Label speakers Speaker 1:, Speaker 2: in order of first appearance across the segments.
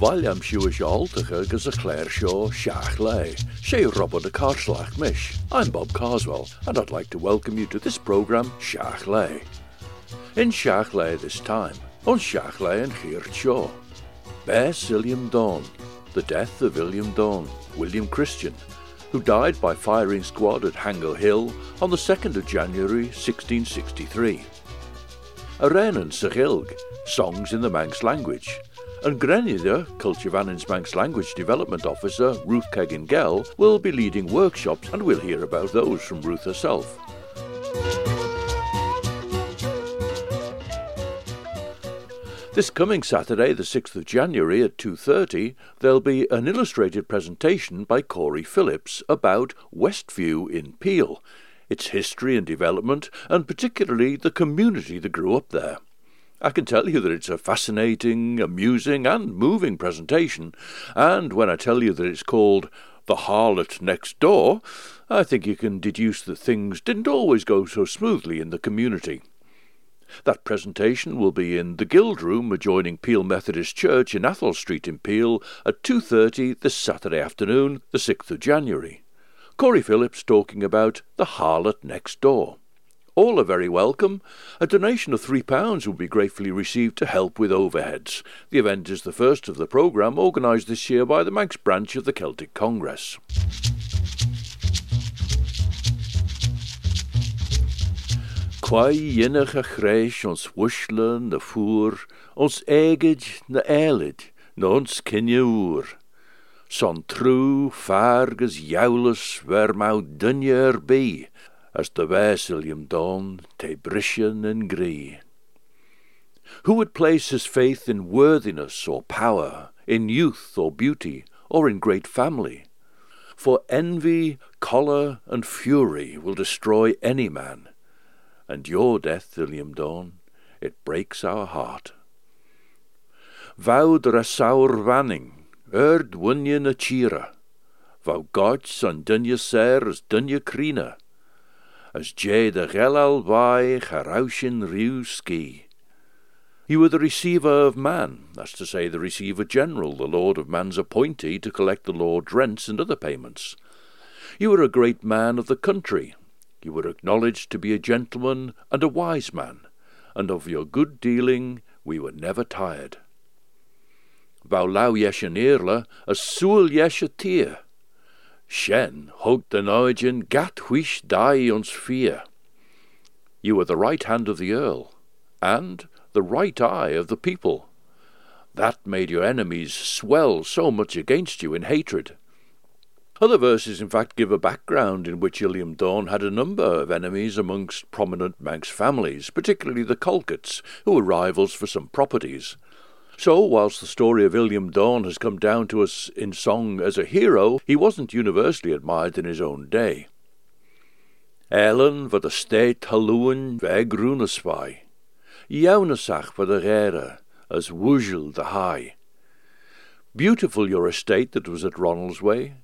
Speaker 1: Bhail am siú seáltacha agus a chléir seo seaach lei, Robert de Carslaach mish. I'm Bob Carswell, and I'd like to welcome you to this programme Seaach. In Seaach this time, on Seaach and Chirt Shaw. Bear Illiam Dhone, the death of Illiam Dhone, William Christian, who died by firing squad at Hango Hill on the 2nd of January 1663. Aren and Sachilg, songs in the Manx language, and Greinneyder, Culture Vannin's Manx Language Development Officer Ruth Keggin Gell, will be leading workshops and we'll hear about those from Ruth herself. This coming Saturday, the 6th of January at 2.30, there'll be an illustrated presentation by Corey Phillips about Westview in Peel, its history and development, and particularly the community that grew up there. I can tell you that it's a fascinating, amusing, and moving presentation, and when I tell you that it's called The Harlot Next Door, I think you can deduce that things didn't always go so smoothly in the community. That presentation will be in the Guild Room adjoining Peel Methodist Church in Athol Street in Peel at 2.30 this Saturday afternoon, the 6th of January. Corey Phillips talking about the harlot next door. All are very welcome. A donation of £3 will be gratefully received to help with overheads. The event is the first of the programme organised this year by the Manx branch of the Celtic Congress. Quai a chréis ons wuisle na fuair, ons éigeid na éilid, na ons úr. Son trú fargus joulas ver mau dunne er bí, as the Vasilium dawn te and gree. Who would place his faith in worthiness or power, in youth or beauty, or in great family? For envy, choler, and fury will destroy any man and your death, Illiam Dhone, it breaks our heart. Vau dra saur vanning, erd wunje na chira, vau gods an dunje ser as krina, as jay de gelal vai charaushin riu ski. You were the receiver of man, that's to say, the receiver general, the lord of man's appointee to collect the lord's rents and other payments. You were a great man of the country, you were acknowledged to be a gentleman and a wise man, and of your good dealing we were never tired. Vau lau yesh an a soul yesh a tear. Shen den origin gat whish die ons fear. You were the right hand of the earl, and the right eye of the people. That made your enemies swell so much against you in hatred. Other verses, in fact, give a background in which Illiam Dhone had a number of enemies amongst prominent Manx families, particularly the Colquhotts, who were rivals for some properties. So, whilst the story of Illiam Dhone has come down to us in song as a hero, he wasn't universally admired in his own day. Ellen for the state halloen vegrunasvai, Jaunasach for the rere, as Wujel the high. Beautiful your estate that was at Ronaldsway,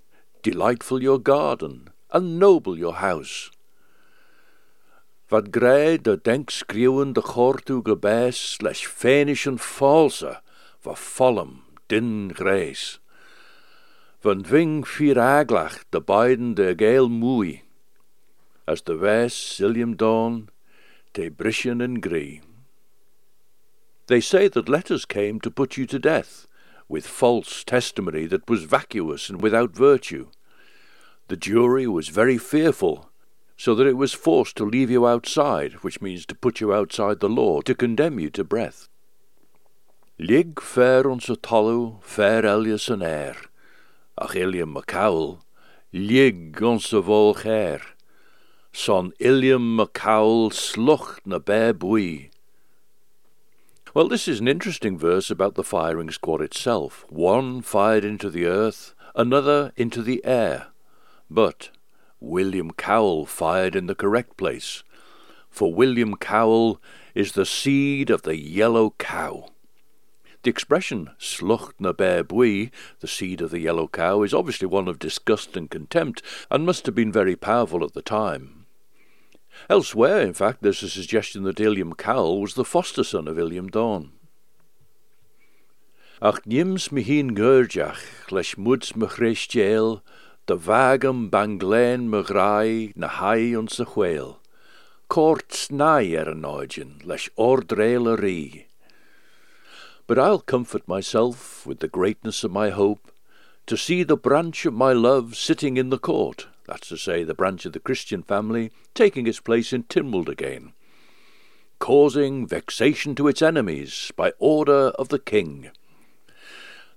Speaker 1: delightful your garden, and noble your house. Wat grei de denk skriwen de chortu gebes leis fénischen false, va follum din grijs. Van dwing vier aglach de beiden de geel moei, as de wijs Sillium dawn, te brishen and gree. They say that letters came to put you to death, with false testimony that was vacuous and without virtue. The jury was very fearful, so that it was forced to leave you outside, which means to put you outside the law, to condemn you to breath. Lig fair ons talu, fair Elias an air, ach Iliam Macaul, lig vol chair, son Iliam Macaul slucht na bear bui. Well, this is an interesting verse about the firing squad itself. One fired into the earth, another into the air. But William Cowell fired in the correct place, for William Cowell is the seed of the yellow cow. The expression slucht na bear bui, the seed of the yellow cow, is obviously one of disgust and contempt, and must have been very powerful at the time. Elsewhere, in fact, there's a suggestion that William Cowell was the foster son of Illiam Dhone. Ach nims me heen gurjach, lesh muds me de vagam banglain me grai na hai ons a chweel. Court snai er an oidjin, lesh ordrele rie. But I'll comfort myself with the greatness of my hope, to see the branch of my love sitting in the court, that's to say, the branch of the Christian family, taking its place in Tynwald again, causing vexation to its enemies by order of the king.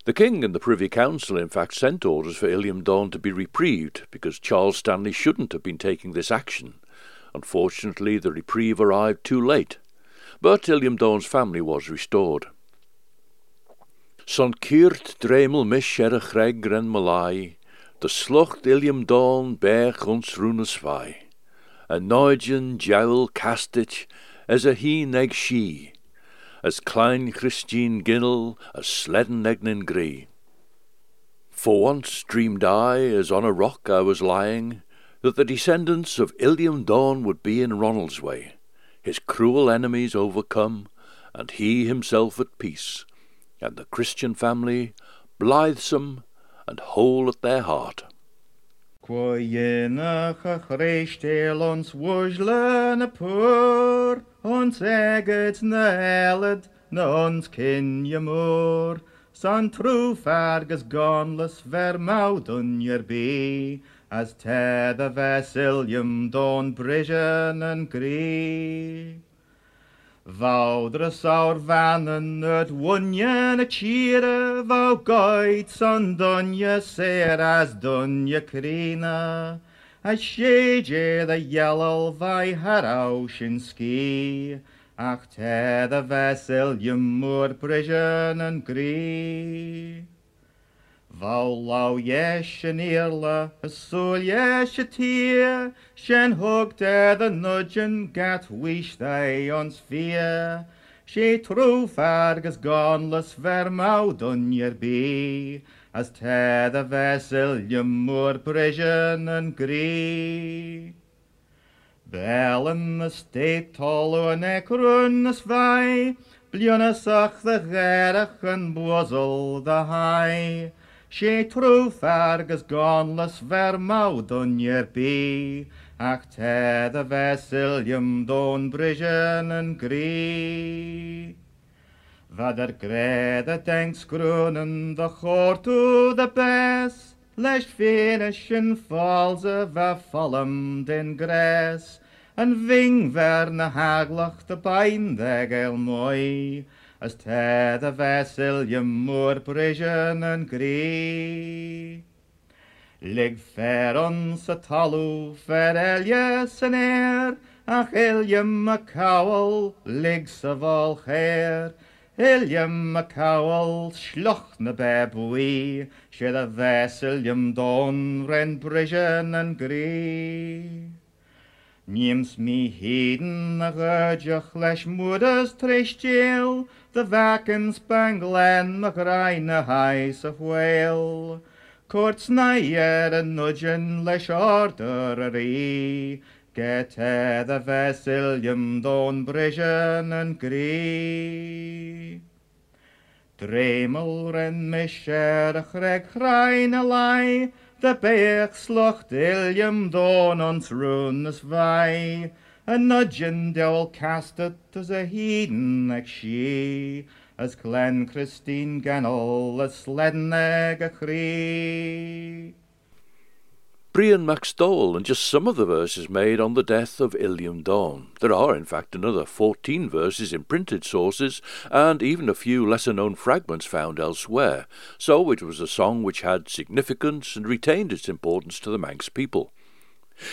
Speaker 1: The king and the Privy Council, in fact, sent orders for Illiam Dhone to be reprieved because Charles Stanley shouldn't have been taking this action. Unfortunately, the reprieve arrived too late, but Illiam Dhone's family was restored. Son kiert dremel mish er malai, de slocht Illiam Dhone bech ons runes vai, a noidjen jowl castich as a he neg she, as Klein Christine Ginnell, as Sledden Egnin Gree. For once dreamed I, as on a rock I was lying, that the descendants of Illiam Dhone would be in Ronaldsway, his cruel enemies overcome, and he himself at peace, and the Christian family blithesome and whole at their heart.
Speaker 2: Qua yenach a chreistel ons wujle na pur, ons eget na eled, na ons kin je moor. Son true fargus gonless ver maudun yer be, as te the vesilium don brishen and gree. Vaudre saur vanen het wonje na chire, vau goit son ser as krina. As sheje the yellow vai harauschen ski, ach te the vesilium mur brishen and gree. Vau lau yesh yn irla, y sŵl yesh y tir, Sien hwg de the nudgen gat wish they ons fear. She true fargus gonless ver mau dunyer be, As te the vessel ymmwr brishen and gree. Bellen the state tolw yn ecrwn ys fai, Blionasach the gerach yn bwozl the high. She true fargus gonless ver mau dunyer be, ach te the vesilium don brishen and gree. Vad er grede denks grunnen the chor to the best, lesh finishen falls of a fallum den gres, and ving ver na haglach the bain the gel moi, as te the vesilium mor brishen and gree. Lig fer ons a talw fer Elias yn er, ach Iliam a cawl, lig sa vol cher. Iliam a cawl, sloch na bebwi, sydd a vesilium don ren brishen and gree. Nims mi heden a gyrdiach leis mwydys treistiel, the vacans banglen a grain a hais a whale. Courts na yer a nudgen leis order a ri, get e the vesilium don brishen and gree. Dremel ren misher a chreg chrain a lai, the beach slocht ilium don ons runes vai, a nudgen dewl castet as a heathen she, as Glen Christine Gennell as Sledneg a chree.
Speaker 1: Brian Mac Stoyll, and just some of the verses made on the death of Illiam Dhone. There are, in fact, another 14 verses in printed sources, and even a few lesser known fragments found elsewhere, so it was a song which had significance and retained its importance to the Manx people.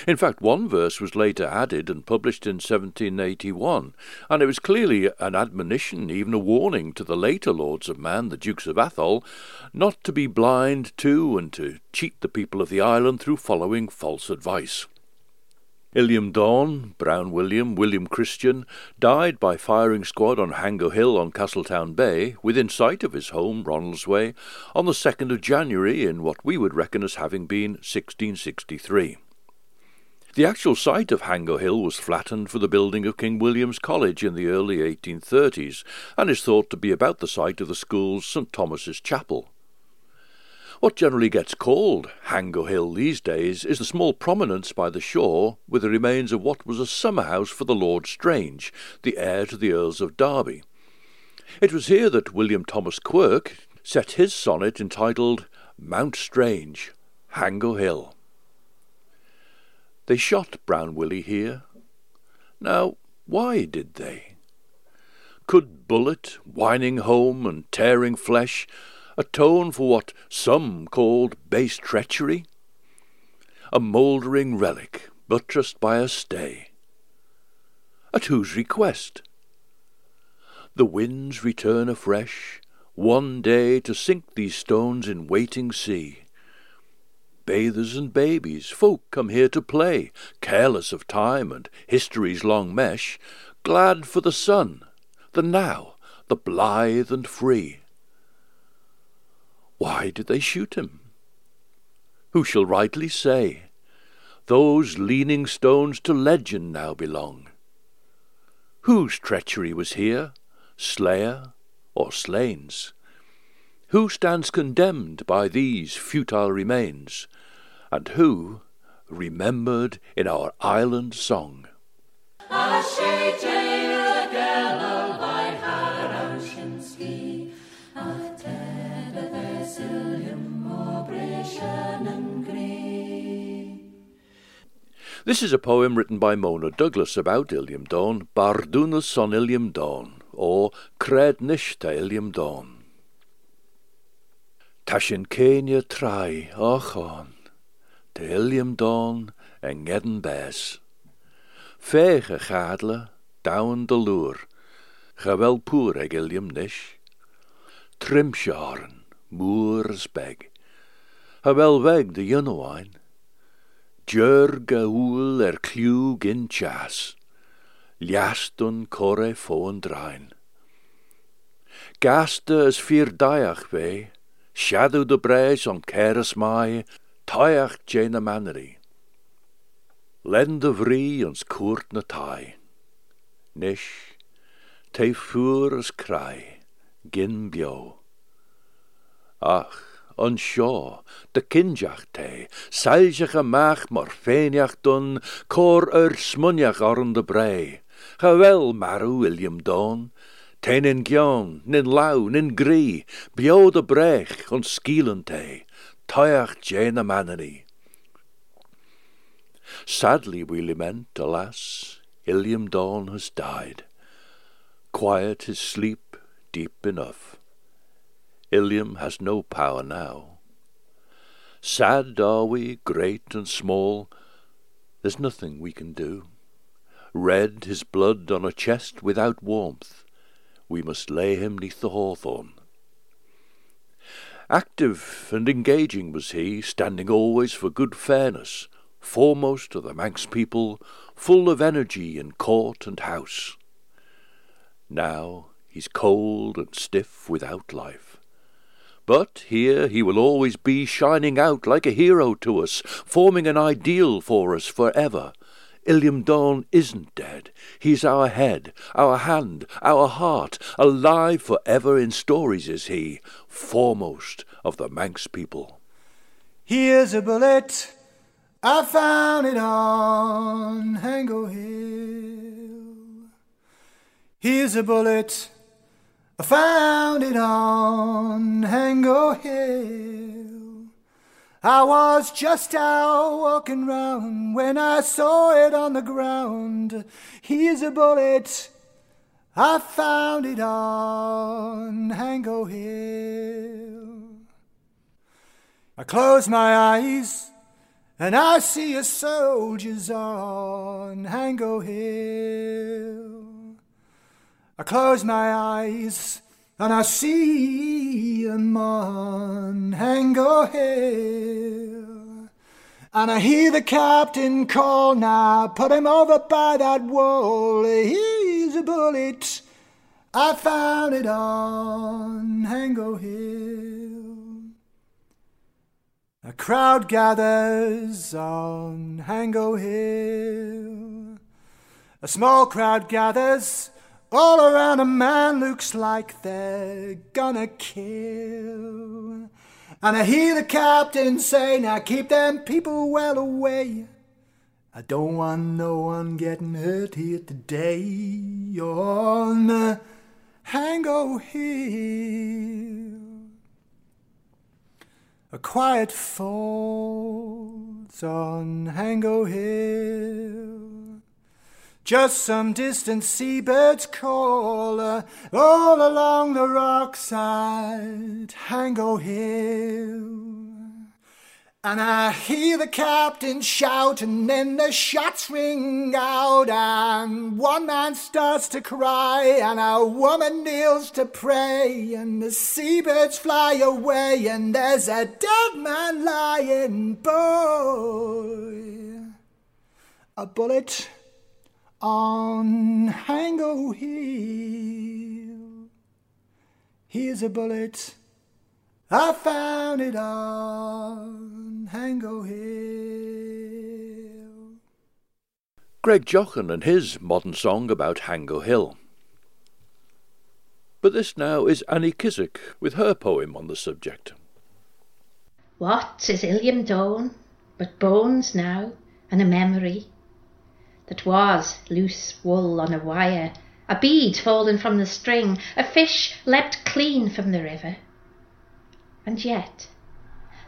Speaker 1: In fact, one verse was later added and published in 1781, and it was clearly an admonition, even a warning to the later lords of Man, the Dukes of Athol, not to be blind to and to cheat the people of the island through following false advice. Illiam Dhone, Brown William, William Christian, died by firing squad on Hango Hill on Castletown Bay, within sight of his home, Ronaldsway, on the 2nd of January in what we would reckon as having been 1663. The actual site of Hango Hill was flattened for the building of King William's College in the early 1830s and is thought to be about the site of the school's St Thomas's Chapel. What generally gets called Hango Hill these days is the small prominence by the shore with the remains of what was a summer house for the Lord Strange, the heir to the Earls of Derby. It was here that William Thomas Quirke set his sonnet entitled Mount Strange, Hango Hill. They shot Brown Willie here. Now, why did they? Could bullet, whining home and tearing flesh, atone for what some called base treachery? A mouldering relic, buttressed by a stay. At whose request? The winds return afresh, one day to sink these stones in waiting sea bathers and babies, folk come here to play, careless of time and history's long mesh, glad for the sun, the now, the blithe and free. Why did they shoot him? Who shall rightly say? Those leaning stones to legend now belong. Whose treachery was here, slayer or slain's? Who stands condemned by these futile remains, and who remembered in our island song? This is a poem written by Mona Douglas about Illiam Dhone, Bardunus on Illiam Dhone, or Cred Nish Illiam Dhone. Ta sin céine trai á te Hilliamdown en Gedden Bass. Fege gadle, down de loer, gewel poer ag nish. Trimsharen, moers beg, gewel weg de junnewijn. Djur Oel er klug in chas, ljastun kore foen drein. Gaste is vier dajach wee, shadow de breis on keres mai, Taiach Jane Mannery. Len de vrie ons koert na tai. Nish, te cry, gin bio. Ach, an seo de cindeach té, Saiseach amach mar féineach dun, de brei. Chawel Maru William Don, Ten in gion, nin lau, nin gri, bio de brech an skielen té. Toiach jena manani. Sadly we lament, alas, Illiam Dhone has died. Quiet his sleep deep enough. Illiam has no power now. Sad are we, great and small, there's nothing we can do. Red his blood on a chest without warmth, we must lay him neath the hawthorn. Active and engaging was he, standing always for good fairness, foremost of the Manx people, full of energy in court and house. Now he's cold and stiff without life. But here he will always be shining out like a hero to us, forming an ideal for us for ever, Illiam Dhone isn't dead. He's our head, our hand, our heart, alive for ever in stories is he, foremost of the Manx people.
Speaker 3: Here's a bullet, I found it on Hango Hill. Here's a bullet, I found it on Hango Hill. I was just out walking round when I saw it on the ground. Here's a bullet, I found it on Hango Hill. I close my eyes and I see a soldier's on Hango Hill. I close my eyes and I see on Hango Hill. And I hear the captain call now, put him over by that wall. He's a bullet, I found it on Hango Hill. A crowd gathers on Hango Hill. A small crowd gathers all around a man looks like they're gonna kill. And I hear the captain say, Now keep them people well away. I don't want no one getting hurt here today on Hango Hill. A quiet falls on Hango Hill. Just some distant seabirds call uh, all along the rockside Hango Hill. And I hear the captain shout, and then the shots ring out, and one man starts to cry, and a woman kneels to pray, and the seabirds fly away, and there's a dead man lying, boy. A bullet on Hango Hill. Here's a bullet. I found it on Hango Hill.
Speaker 1: Greg Joughin and his modern song about Hango Hill. But this now is Annie Kissack with her poem on the subject.
Speaker 4: What is Illiam Dhone but bones now and a memory that was loose wool on a wire, a bead fallen from the string, a fish leapt clean from the river? And yet,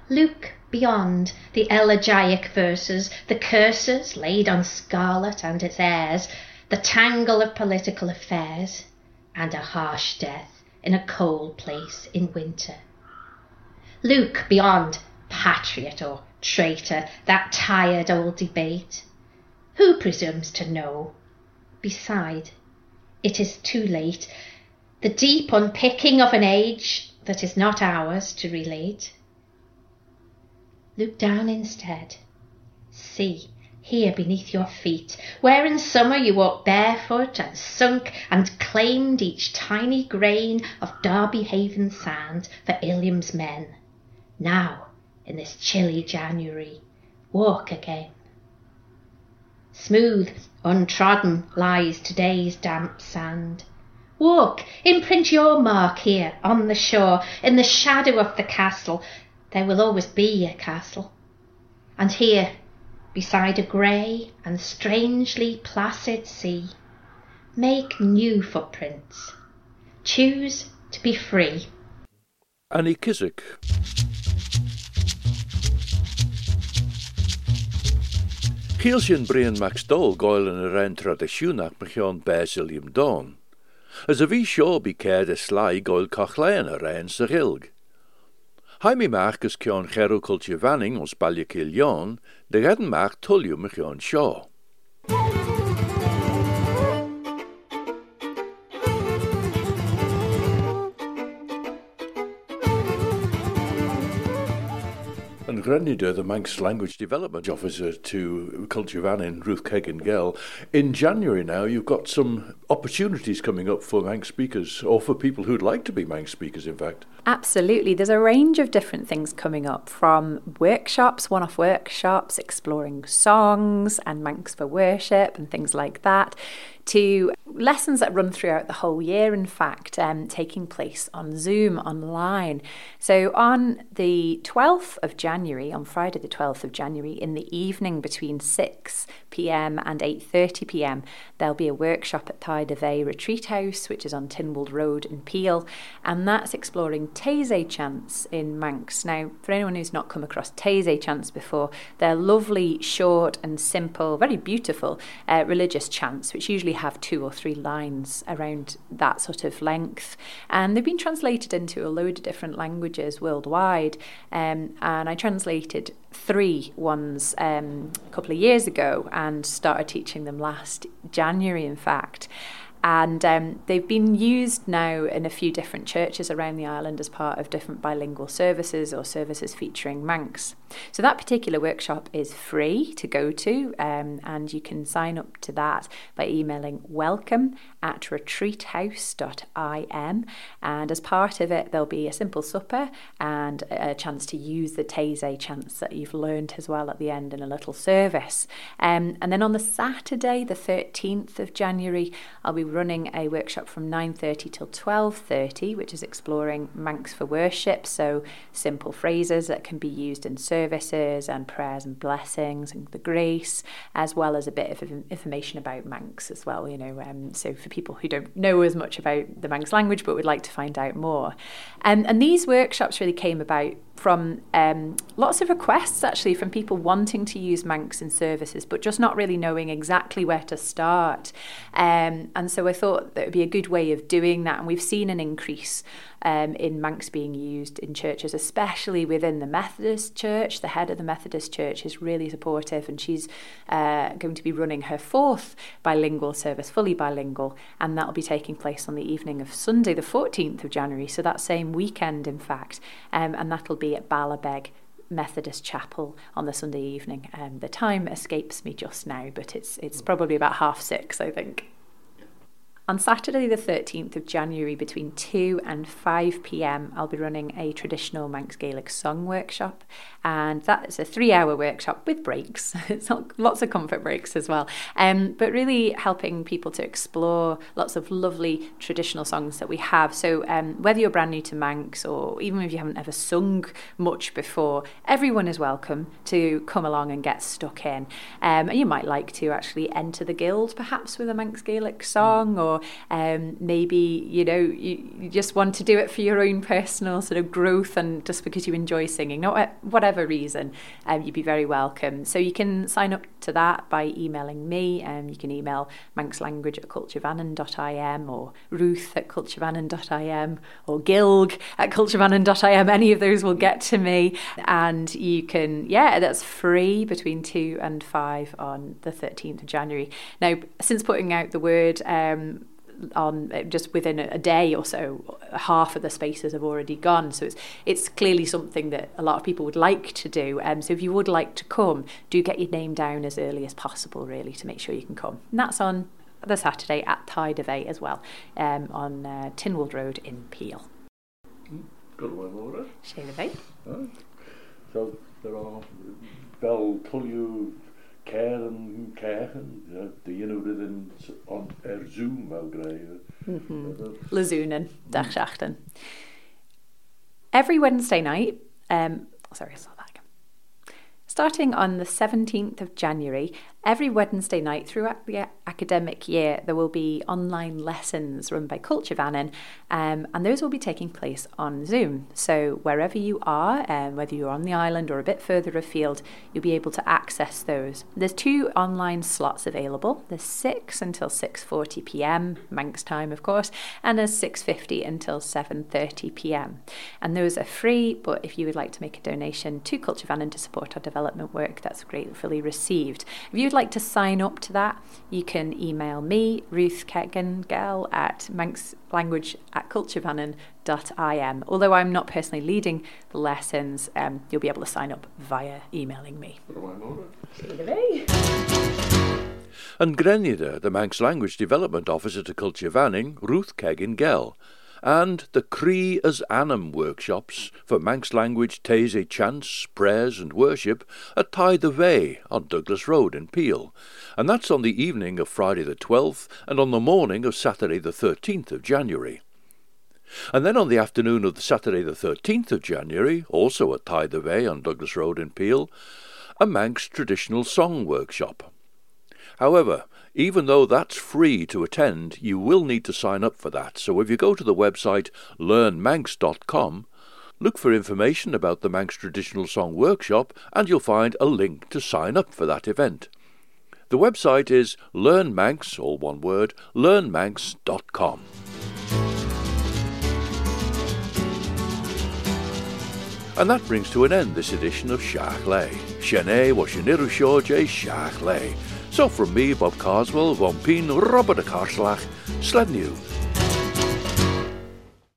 Speaker 4: look beyond the elegiac verses, the curses laid on scarlet and its heirs, the tangle of political affairs, and a harsh death in a cold place in winter. Look beyond patriot or traitor, that tired old debate. Who presumes to know? Beside, it is too late. The deep unpicking of an age that is not ours to relate. Look down instead. See, here beneath your feet, where in summer you walked barefoot and sunk and claimed each tiny grain of Derby Haven sand for Illiam's men. Now, in this chilly January, walk again. Smooth, untrodden lies today's damp sand. Walk, imprint your mark here on the shore, in the shadow of the castle. There will always be a castle. And here, beside a grey and strangely placid sea, make new footprints. Choose to be free.
Speaker 1: Annie Kissack. Kielshin Brian Max Dole goil yn yr ein tradisiwnach mychion Basilium Dawn. As a bhí seo bí céad a slai goil cachléan a réin sa ghilg. Haimi meach gus cean vanning os bailile céán, de gadan meach tuliú me. And Greinneyder, the Manx Language Development Officer to Culture Vannin Ruth Keggin Gell. In January now, you've got some opportunities coming up for Manx speakers, or for people who'd like to be Manx speakers, in fact.
Speaker 5: Absolutely. There's a range of different things coming up from workshops, one off workshops, exploring songs and Manx for worship and things like that, to lessons that run throughout the whole year, in fact, um, taking place on Zoom online. So on the 12th of January, on Friday the 12th of January, in the evening between 6 p.m. and 8:30 p.m., there'll be a workshop at Tide of Retreat House, which is on Tynwald Road in Peel, and that's exploring Taizé chants in Manx. Now, for anyone who's not come across Taizé chants before, they're lovely, short and simple, very beautiful uh, religious chants, which usually have two or three lines around that sort of length. And they've been translated into a load of different languages worldwide. Um, and I translated three ones um, a couple of years ago and started teaching them last January, in fact. And um, they've been used now in a few different churches around the island as part of different bilingual services or services featuring Manx. So that particular workshop is free to go to, um, and you can sign up to that by emailing welcome at retreathouse.im. And as part of it, there'll be a simple supper and a chance to use the Taizé chants that you've learned as well at the end in a little service. Um, and then on the Saturday, the 13th of January, I'll be running a workshop from 9.30 till 12.30, which is exploring Manx for worship, so simple phrases that can be used in services and prayers and blessings and the grace, as well as a bit of information about Manx as well, you know, um, so for people who don't know as much about the Manx language but would like to find out more. Um, and these workshops really came about from um, lots of requests actually from people wanting to use Manx in services, but just not really knowing exactly where to start. Um, and so I thought that would be a good way of doing that. And we've seen an increase um, in Manx being used in churches, especially within the Methodist Church. The head of the Methodist Church is really supportive, and she's uh, going to be running her fourth bilingual service, fully bilingual, and that'll be taking place on the evening of Sunday, the 14th of January, so that same weekend, in fact, um, and that'll be at Ballabeg Methodist Chapel on the Sunday evening. Um, the time escapes me just now, but it's it's probably about half six, I think. On Saturday, the 13th of January, between 2 and 5 pm, I'll be running a traditional Manx Gaelic song workshop, and that is a three hour workshop with breaks. it's lots of comfort breaks as well, um, but really helping people to explore lots of lovely traditional songs that we have. So, um, whether you're brand new to Manx or even if you haven't ever sung much before, everyone is welcome to come along and get stuck in. Um, and you might like to actually enter the guild perhaps with a Manx Gaelic song or um, maybe you know you, you, just want to do it for your own personal sort of growth and just because you enjoy singing, not whatever reason, um, you'd be very welcome. So you can sign up to that by emailing me. Um, you can email manxlanguage at culturevannin.im or ruth at culturevannin.im or gilg at culturevannin.im. Any of those will get to me. And you can, yeah, that's free between 2 and 5 on the 13th of January. Now, since putting out the word, um, on uh, just within a day or so, half of the spaces have already gone. So it's it's clearly something that a lot of people would like to do. Um, so if you would like to come, do get your name down as early as possible, really, to make sure you can come. And that's on the Saturday at Thie dy Vea as well, um, on uh, Tynwald Road in Peel.
Speaker 1: Good one, Laura. So there are Bell you keren krijgen, ja, die je nu in on er Zoom wel krijgen.
Speaker 5: Mm-hmm. Lazunen, dagschachten. Every Wednesday night, um, sorry, I that again. Starting on the 17th of January, Every Wednesday night throughout the academic year, there will be online lessons run by Culture Vannin, um, and those will be taking place on Zoom. So, wherever you are, um, whether you're on the island or a bit further afield, you'll be able to access those. There's two online slots available. There's 6 until 6:40 p.m. Manx time, of course, and there's 6:50 until 7:30 p.m. And those are free, but if you would like to make a donation to Culture Vannin to support our development work, that's gratefully received. If you would like to sign up to that, you can email me, Ruth Keggin Gell, at manxlanguage at culturevannin.im. Although I'm not personally leading the lessons, um, you'll be able to sign up via emailing me.
Speaker 1: And Greinneyder, the Manx Language Development Officer to Culture Vannin, Ruth Keggin Gell and the Cree as Annam workshops for Manx language Taizé chants, prayers and worship at Thie dy Vea on Douglas Road in Peel, and that's on the evening of Friday the 12th and on the morning of Saturday the 13th of January. And then on the afternoon of the Saturday the 13th of January, also at Thie dy Vea on Douglas Road in Peel, a Manx traditional song workshop. However, even though that's free to attend, you will need to sign up for that. So if you go to the website learnmanx.com, look for information about the Manx Traditional Song Workshop and you'll find a link to sign up for that event. The website is learnmanx, all one word, learnmanx.com. And that brings to an end this edition of Shiaght Laa. Shene was Shiniru Shiaght Laa. So from me, Bob Carswell, Von Peen, Robert de Karslach, Sled New,